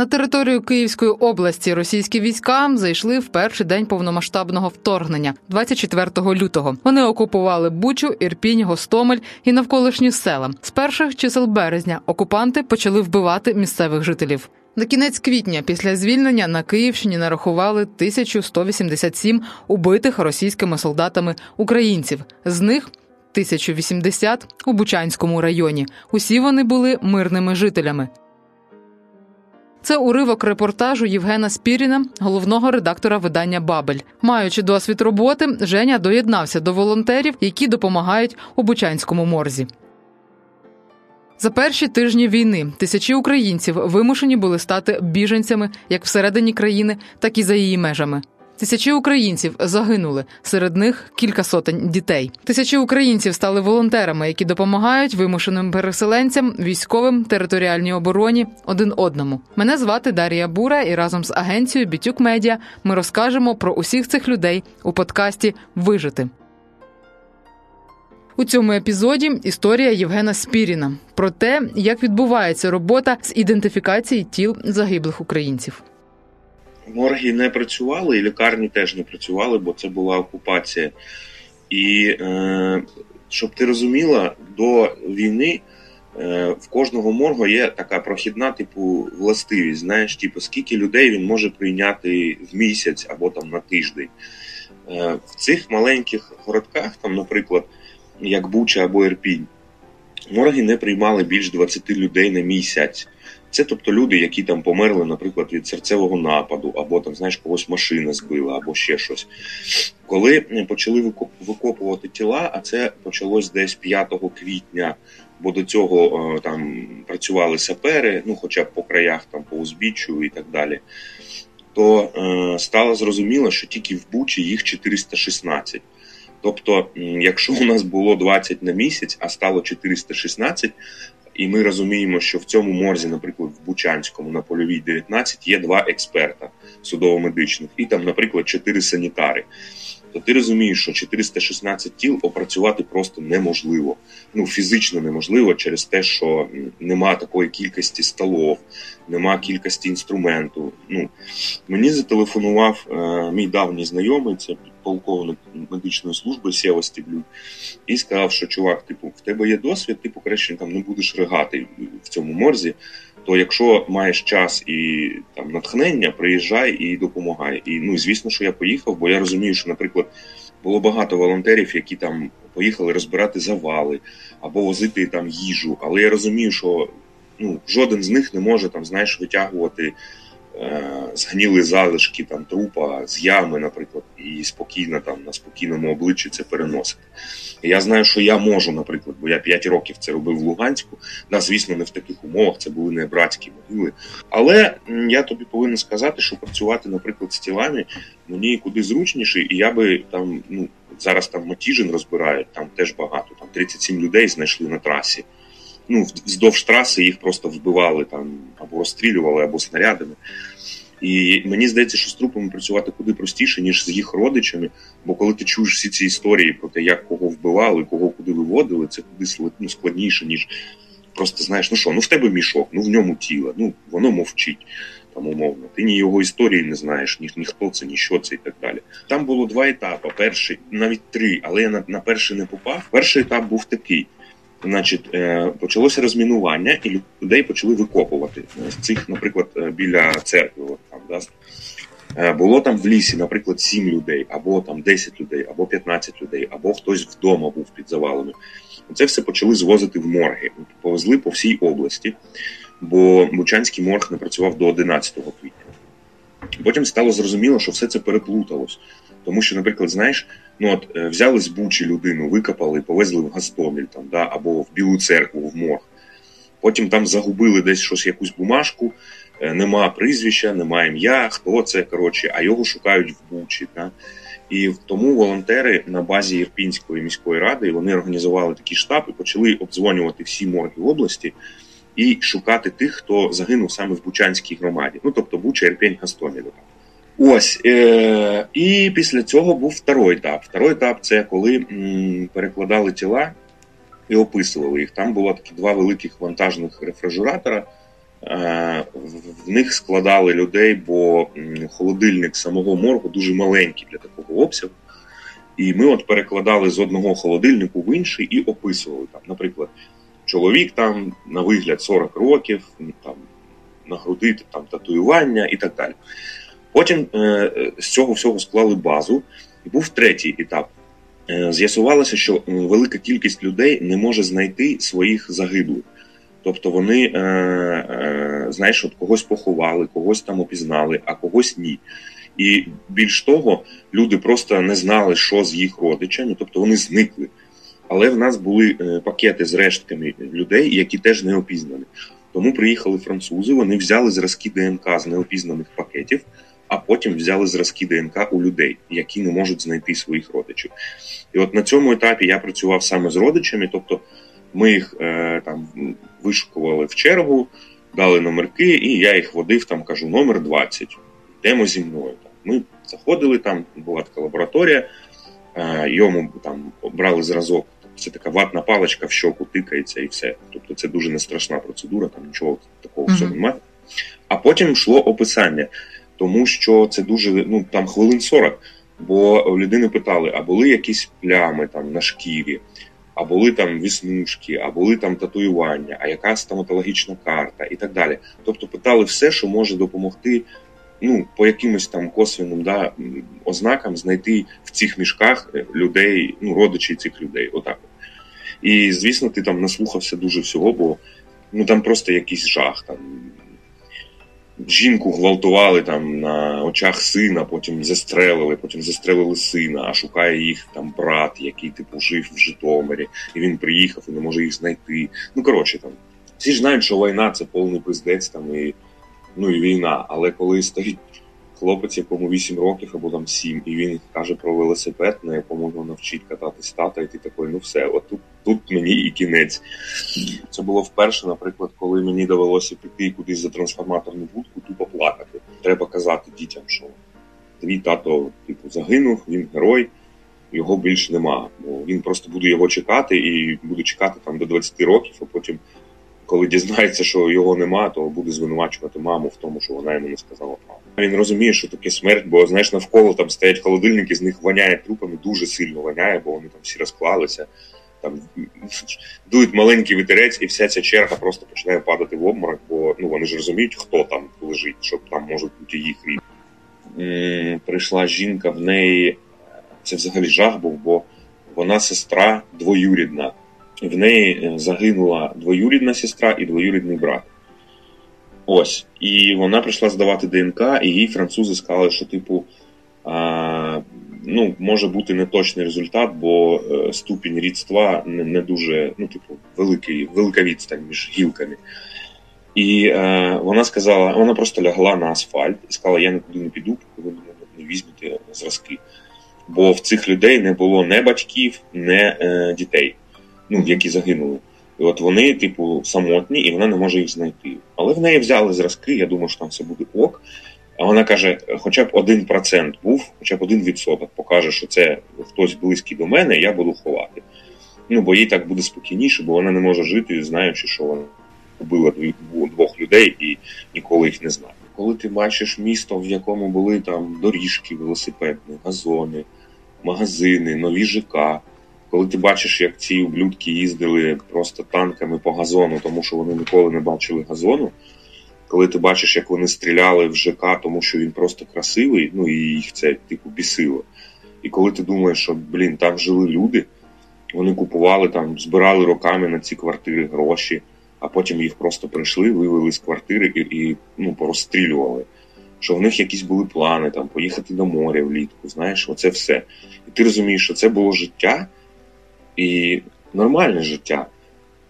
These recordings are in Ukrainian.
На територію Київської області російські війська зайшли в перший день повномасштабного вторгнення, 24 лютого. Вони окупували Бучу, Ірпінь, Гостомель і навколишні села. З перших чисел березня окупанти почали вбивати місцевих жителів. На кінець квітня після звільнення на Київщині нарахували 1187 убитих російськими солдатами українців. З них 1080 у Бучанському районі. Усі вони були мирними жителями. Це уривок репортажу Євгена Спіріна, головного редактора видання Бабель. Маючи досвід роботи, Женя доєднався до волонтерів, які допомагають у Бучанському морзі. За перші тижні війни тисячі українців вимушені були стати біженцями як всередині країни, так і за її межами. Тисячі українців загинули, серед них кілька сотень дітей. Тисячі українців стали волонтерами, які допомагають вимушеним переселенцям, військовим, територіальній обороні один одному. Мене звати Дарія Бура, і разом з агенцією Бітюк Медіа ми розкажемо про усіх цих людей у подкасті Вижити. У цьому епізоді історія Євгена Спіріна про те, як відбувається робота з ідентифікації тіл загиблих українців. Морги не працювали, і лікарні теж не працювали, бо це була окупація. І е, щоб ти розуміла, до війни е, в кожного моргу є така прохідна, типу, властивість. Знаєш, типу, скільки людей він може прийняти в місяць або там на тиждень. Е, В цих маленьких городках, там, наприклад, як Буча або Ірпінь, морги не приймали більш 20 людей на місяць. Це тобто люди, які там померли, наприклад, від серцевого нападу, або там, знаєш, когось машина збила, або ще щось. Коли почали викопувати тіла, а це почалось десь 5 квітня, бо до цього е, там працювали сапери, ну хоча б по краях, там по узбіччю і так далі, то е, стало зрозуміло, що тільки в Бучі їх 416. Тобто, якщо у нас було 20 на місяць, а стало 416, і ми розуміємо, що в цьому морзі, наприклад, в Бучанському на польовій 19 є два експерта судово-медичних, і там, наприклад, чотири санітари. То ти розумієш, що 416 тіл опрацювати просто неможливо. Ну фізично неможливо через те, що нема такої кількості столов, нема кількості інструменту. Ну мені зателефонував е, мій давній знайомий, це полковник медичної служби Сєва Стеблюк, і сказав, що чувак, типу, в тебе є досвід, ти краще там не будеш ригати в цьому морзі. То якщо маєш час і там натхнення, приїжджай і допомагай. І ну звісно, що я поїхав, бо я розумію, що, наприклад, було багато волонтерів, які там поїхали розбирати завали або возити там їжу. Але я розумію, що ну жоден з них не може там, знаєш, витягувати згніли залишки там трупа з ями, наприклад, і спокійно там на спокійному обличчі це переносити. Я знаю, що я можу, наприклад, бо я 5 років це робив в Луганську. Да, звісно, не в таких умовах, це були не братські могили. Але я тобі повинен сказати, що працювати, наприклад, з тілами мені куди зручніше, і я би там, ну зараз там Матіжин розбирають, там теж багато. Там 37 людей знайшли на трасі ну, вздовж траси їх просто вбивали там або розстрілювали, або снарядами. І мені здається, що з трупами працювати куди простіше, ніж з їх родичами. Бо коли ти чуєш всі ці історії про те, як кого вбивали, кого куди виводили, це куди ну, складніше, ніж просто знаєш, ну що, ну в тебе мішок, ну в ньому тіло, ну воно мовчить. Там умовно, ти ні його історії не знаєш, ні, ні хто це, ні що це і так далі. Там було два етапи. Перший, навіть три, але я на, на перший не попав. Перший етап був такий. Значить, е, почалося розмінування, і людей почали викопувати з цих, наприклад, е, біля церкви. Там да е, було там в лісі, наприклад, 7 людей, або там 10 людей, або 15 людей, або хтось вдома був під завалами. Це все почали звозити в морги. Повезли по всій області, бо Бучанський морг не працював до 11 квітня. Потім стало зрозуміло, що все це переплуталось. Тому що, наприклад, знаєш, ну от е, взяли з Бучі людину, викопали, повезли в Гастомель там, да, або в Білу церкву, в морг. Потім там загубили десь щось, якусь бумажку, е, нема прізвища, нема ім'я, хто це, коротше, а його шукають в Бучі. Да? І тому волонтери на базі Ірпінської міської ради вони організували такий штаб і почали обдзвонювати всі морги області і шукати тих, хто загинув саме в Бучанській громаді. Ну тобто Буча, Ірпінь, Гастомель. Ось е, і після цього був второй етап. Второй етап це коли м, перекладали тіла і описували їх. Там було такі два великих вантажних рефрижератора, в них складали людей, бо холодильник самого моргу дуже маленький для такого обсягу. І ми от перекладали з одного холодильнику в інший і описували там, наприклад, чоловік там на вигляд 40 років, там на груди там татуювання і так далі. Потім е, з цього всього склали базу, і був третій етап. Е, З'ясувалося, що велика кількість людей не може знайти своїх загиблих. Тобто вони, е, е, знаєш, от когось поховали, когось там опізнали, а когось ні. І більш того, люди просто не знали, що з їх родичами, тобто вони зникли. Але в нас були пакети з рештками людей, які теж не опізнані. Тому приїхали французи, вони взяли зразки ДНК з неопізнаних пакетів, а потім взяли зразки ДНК у людей, які не можуть знайти своїх родичів. І от на цьому етапі я працював саме з родичами, тобто ми їх е, там вишукували в чергу, дали номерки, і я їх водив, там кажу, номер 20, йдемо зі мною. Ми заходили, там була така лабораторія, е, йому там брали зразок. Це така ватна паличка в щоку тикається і все. Тобто це дуже не страшна процедура, там нічого такого mm-hmm. всього немає. А потім йшло описання, тому що це дуже ну там хвилин 40, бо людини питали, а були якісь плями там на шкірі, а були там віснушки, а були там татуювання, а яка стоматологічна карта і так далі. Тобто питали все, що може допомогти ну, по якимось там косвенним да, ознакам знайти в цих мішках людей, ну, родичів цих людей. Отак. І, звісно, ти там наслухався дуже всього, бо ну, там просто якийсь жах. Там, Жінку гвалтували там на очах сина, потім застрелили, потім застрелили сина, а шукає їх там брат, який типу жив в Житомирі, і він приїхав і не може їх знайти. Ну коротше, там всі ж знають, що війна це повний пиздець там і ну і війна. Але коли стоїть хлопець, якому 8 років або там 7, і він каже про велосипед, на якому його навчить кататись тата, і ти такий, ну все, от тут, тут мені і кінець. Це було вперше, наприклад, коли мені довелося піти кудись за трансформаторну будку, тупо плакати. Треба казати дітям, що твій тато типу загинув, він герой. Його більше нема, бо він просто буде його чекати і буде чекати там до 20 років, а потім коли дізнається, що його нема, то буде звинувачувати маму в тому, що вона йому не сказала правду. Він розуміє, що таке смерть, бо знаєш, навколо там стоять холодильники, з них воняє трупами, дуже сильно воняє, бо вони там всі розклалися. Там дують маленький вітерець, і вся ця черга просто починає падати в обморок, бо ну вони ж розуміють, хто там лежить, щоб там можуть бути їх рідні. Прийшла жінка в неї, це взагалі жах був, бо вона сестра двоюрідна в неї е, загинула двоюрідна сестра і двоюрідний брат. Ось. І вона прийшла здавати ДНК, і їй французи сказали, що, типу, а, ну, може бути неточний результат, бо е, ступінь рідства не не дуже, ну, типу, великий, велика відстань між гілками. І е, вона сказала, вона просто лягла на асфальт і сказала: Я нікуди не піду, поки ви не візьмете зразки. Бо в цих людей не було не батьків, не е, дітей ну, які загинули. І от вони, типу, самотні, і вона не може їх знайти. Але в неї взяли зразки, я думаю, що там все буде ок. А вона каже: хоча б один процент був, хоча б один відсоток покаже, що це хтось близький до мене, я буду ховати. Ну, бо їй так буде спокійніше, бо вона не може жити, знаючи, що вона вбила двох людей і ніколи їх не знає. Коли ти бачиш місто, в якому були там доріжки, велосипедні, газони, магазини, нові ЖК, коли ти бачиш, як ці ублюдки їздили просто танками по газону, тому що вони ніколи не бачили газону. Коли ти бачиш, як вони стріляли в ЖК, тому що він просто красивий, ну і їх це типу бісило. І коли ти думаєш, що блін, там жили люди, вони купували там, збирали роками на ці квартири гроші, а потім їх просто прийшли, вивели з квартири і і ну, порозстрілювали. Що в них якісь були плани там поїхати до моря влітку, знаєш, оце все. І ти розумієш, що це було життя і нормальне життя.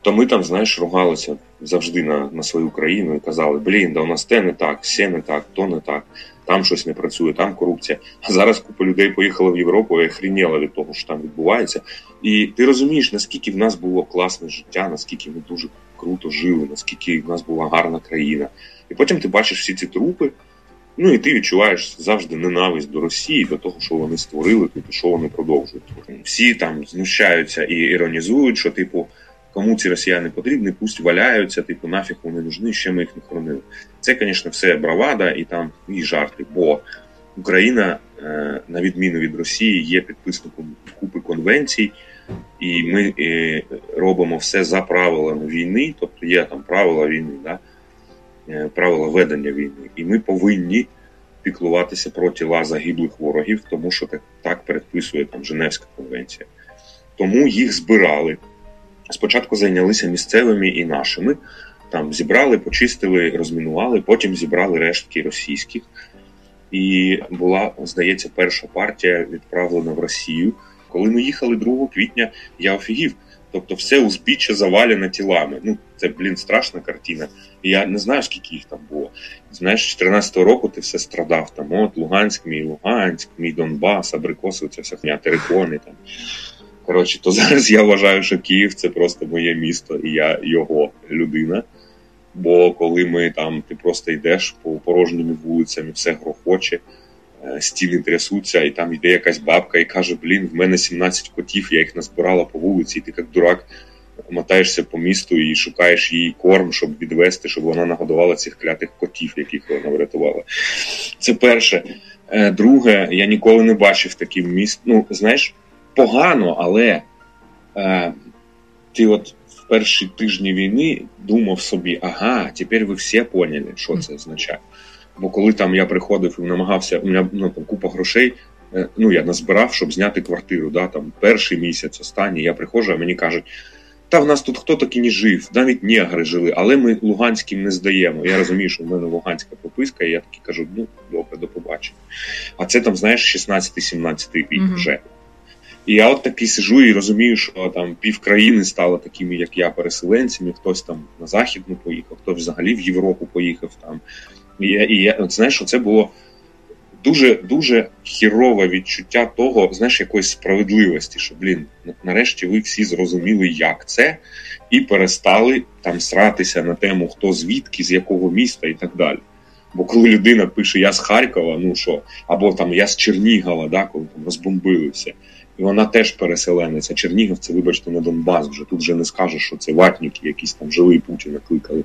То ми там, знаєш, ругалися завжди на на свою країну і казали, блін, да у нас те не так, все не так, то не так, там щось не працює, там корупція. А зараз купа людей поїхала в Європу і охрініла від того, що там відбувається. І ти розумієш, наскільки в нас було класне життя, наскільки ми дуже круто жили, наскільки в нас була гарна країна. І потім ти бачиш всі ці трупи. Ну і ти відчуваєш завжди ненависть до Росії, до того, що вони створили, типу, що вони продовжують. Всі там знущаються і іронізують, що, типу, кому ці росіяни потрібні, пусть валяються, типу, нафіг вони нужні, ще ми їх не хоронили. Це, звісно, все бравада і там і жарти. Бо Україна, е, на відміну від Росії, є підписником купи конвенцій, і ми е, робимо все за правилами війни, тобто є там правила війни, да? Е, правила ведення війни, і ми повинні піклуватися про тіла загиблих ворогів, тому що так, так передписує там Женевська конвенція. Тому їх збирали. Спочатку зайнялися місцевими і нашими. Там зібрали, почистили, розмінували, потім зібрали рештки російських. І була, здається, перша партія відправлена в Росію. Коли ми їхали 2 квітня, я офігів. Тобто, все узбіччя завалене тілами. Ну, це, блін, страшна картина. І я не знаю, скільки їх там було. Знаєш, з 14-го року ти все страдав. Там от Луганськ, мій Луганськ, мій Донбас, Абрикоси, ця вся хня, терикони там. Коротше, то зараз я вважаю, що Київ це просто моє місто, і я його людина. Бо коли ми там, ти просто йдеш по порожніми вулицями, все грохоче, стіни трясуться, і там йде якась бабка і каже: Блін, в мене 17 котів, я їх назбирала по вулиці, і ти як дурак мотаєшся по місту і шукаєш їй корм, щоб відвести, щоб вона нагодувала цих клятих котів, яких вона врятувала. Це перше. Е, друге, я ніколи не бачив таким міст. Ну, знаєш, погано, але е, ти от в перші тижні війни думав собі, ага, тепер ви всі поняли, що це означає. Бо коли там я приходив і намагався, у мене ну, там купа грошей, е, ну я назбирав, щоб зняти квартиру. Да, там Перший місяць, останній, я приходжу, а мені кажуть, та в нас тут хто таки не жив, навіть негри жили, але ми Луганським не здаємо. Я розумію, що в мене Луганська прописка, і я таки кажу, ну добре, до побачення. А це там, знаєш, 16-17 рік mm-hmm. вже. І я от такий сижу і розумію, що там пів країни стало такими, як я, переселенцями, хтось там на Західну поїхав, хтось взагалі в Європу поїхав там. Я, і я знаєш, що це було дуже дуже хірове відчуття того, знаєш, якоїсь справедливості, що блін, нарешті ви всі зрозуміли, як це, і перестали там сратися на тему, хто звідки, з якого міста і так далі. Бо коли людина пише Я з Харкова, ну що, або там я з Чернігова, да, коли там розбомбили все. І вона теж переселенець. А Чернігів це, вибачте, не Донбас вже. Тут вже не скажеш, що це ватніки, якісь там жили Путіна кликали.